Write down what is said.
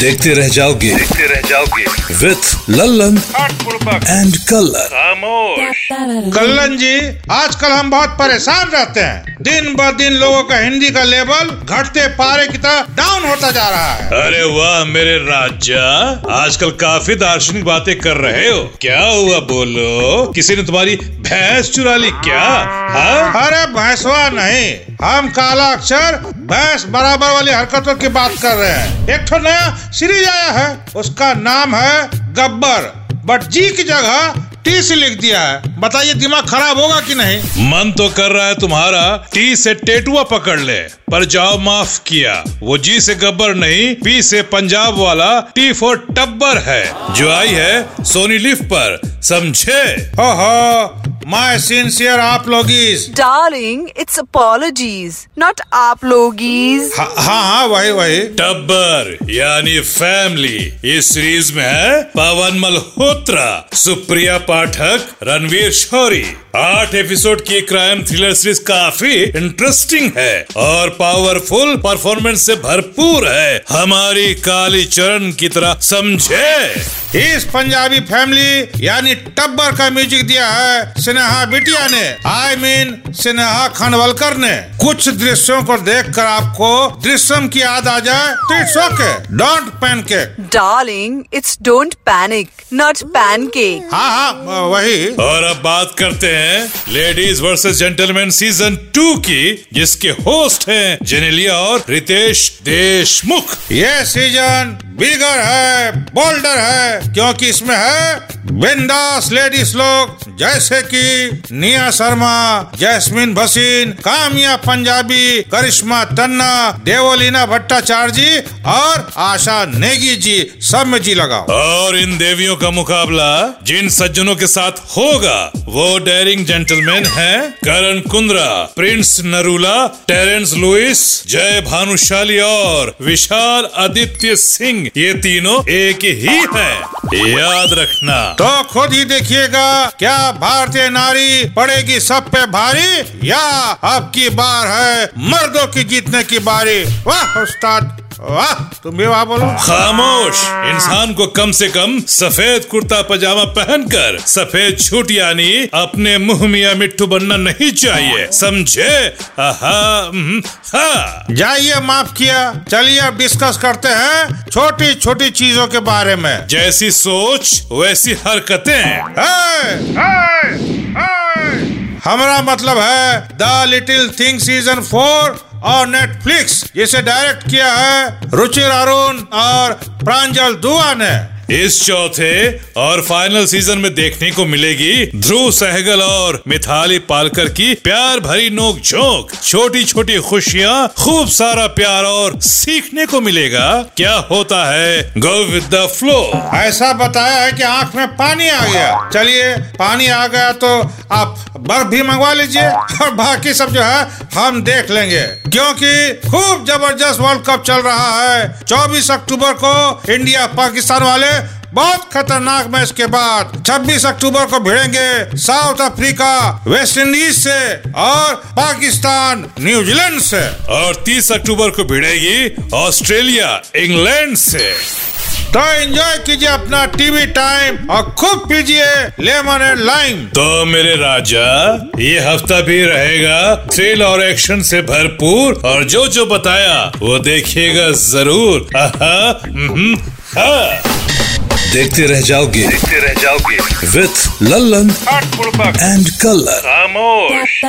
देखते रह जाओगे। देखते रह जाओगे। विथ लल्लन एंड कलर खामोश। कल्लन जी आजकल हम बहुत परेशान रहते हैं। दिन ब दिन लोगों का हिंदी का लेवल घटते पारे की तरह डाउन होता जा रहा है। अरे वाह मेरे राजा। आजकल काफ़ी दार्शनिक बातें कर रहे हो। क्या हुआ बोलो? किसी ने तुम्हारी भैंस चुरा ली क्या? हाँ? अरे भैंसवा नहीं हम काला अक्षर भैंस बराबर वाली हरकतों की बात कर रहे हैं। एक तो नया सीरीज़ आया है उसका नाम है गब्बर। बट जी की जगह टी से लिख दिया है। बताइए दिमाग खराब होगा कि नहीं? मन तो कर रहा है तुम्हारा टी से टेटुआ पकड़ ले पर जाओ माफ़ किया। वो जी से गब्बर नहीं पी से पंजाब वाला टी फॉर टब्बर है। जो आई है सोनी लिफ पर समझे? ओहो माय सिंसियर आप लोगीज Darling, it's apologies, not आप लोगीज हाँ हाँ हाँ, वही वही टब्बर यानी फैमिली इस सीरीज़ में है पवन मल्होत्रा सुप्रिया पाठक रणवीर शौरी आठ एपिसोड की क्राइम थ्रिलर सीरीज़ काफ़ी इंटरेस्टिंग है और पावरफुल परफॉर्मेंस से भरपूर है। हमारी काली चरण की तरह समझे। इस पंजाबी फैमिली यानी टब्बर का म्यूज़िक दिया है स्नेहा बिटिया ने आई मीन स्नेहा खनवलकर ने कुछ दृश्यों को देखकर आपको दृश्यम की याद आ जाए तो it's okay don't pancake Darling, it's don't panic, not pancake. हाँ हाँ वही। और अब बात करते हैं ladies versus gentleman season two की जिसके होस्ट हैं जेनेलिया और रितेश देशमुख। ये सीज़न बिगर है बोल्डर है क्योंकि इसमें है बिंदास लेडीज़ लोग। जैसे कि निया शर्मा जैस्मिन भसीन कामिया पंजाबी करिश्मा तन्ना देवोलीना भट्टाचार्य जी और आशा नेगी जी सब में जी लगाओ। और इन देवियों का मुकाबला जिन सज्जनों के साथ होगा वो डेयरिंग जेंटलमैन हैं Karan Kundrra Prince Narula Terrence Louis Jay Bhanushali और विशाल आदित्य सिंह ये तीनों एक ही हैं। याद रखना। तो खुद ही देखिएगा क्या भारतीय नारी पड़ेगी सब पे भारी, या अब की बार है मर्दों की जीतने की बारी। वाह, उस्ताद। वाह तुम भी वाह बोलो। खामोश इंसान को कम से कम सफ़ेद कुर्ता पजामा पहनकर सफ़ेद छूट यानी अपने मुँह मिया मिट्टू बनना नहीं चाहिए। समझे? जाइए माफ़ किया। चलिए अब डिस्कस करते हैं छोटी छोटी चीज़ों के बारे में। जैसी सोच वैसी हरकतें। हमारा मतलब है the little thing season four और नेटफ्लिक्स जिसे डायरेक्ट किया है रुचिर अरुण और प्रांजल दुआ ने। इस चौथे और फाइनल सीज़न में देखने को मिलेगी ध्रुव सहगल और मिथाली पालकर की प्यार भरी नोक झोंक। छोटी छोटी खुशियाँ खूब सारा प्यार और सीखने को मिलेगा। क्या होता है? गो विद द फ्लो ऐसा बताया है कि आँख में पानी आ गया। चलिए पानी आ गया तो आप बर्फ़ भी मंगवा लीजिए और बाकी सब जो है, हम देख लेंगे। क्योंकि खूब ज़बरदस्त वर्ल्ड कप चल रहा है। 24 अक्टूबर को इंडिया पाकिस्तान वाले बहुत खतरनाक मैच के बाद 26 अक्टूबर को भिड़ेंगे साउथ अफ्रीका, वेस्ट इंडीज से और पाकिस्तान, न्यूजीलैंड से। और 30 अक्टूबर को भिड़ेगी ऑस्ट्रेलिया, इंग्लैंड से। तो एंजॉय कीजिए अपना टीवी टाइम और खूब पीजिए लेमन एंड लाइम तो मेरे राजा ये हफ़्ता भी रहेगा थ्रिल और एक्शन से भरपूर और जो जो बताया वो देखिएगा ज़रूर। आहा, हम्म, हाँ। देखते रह जाओगे। देखते रह जाओगे। विथ लल्लन एंड कलर खामोश.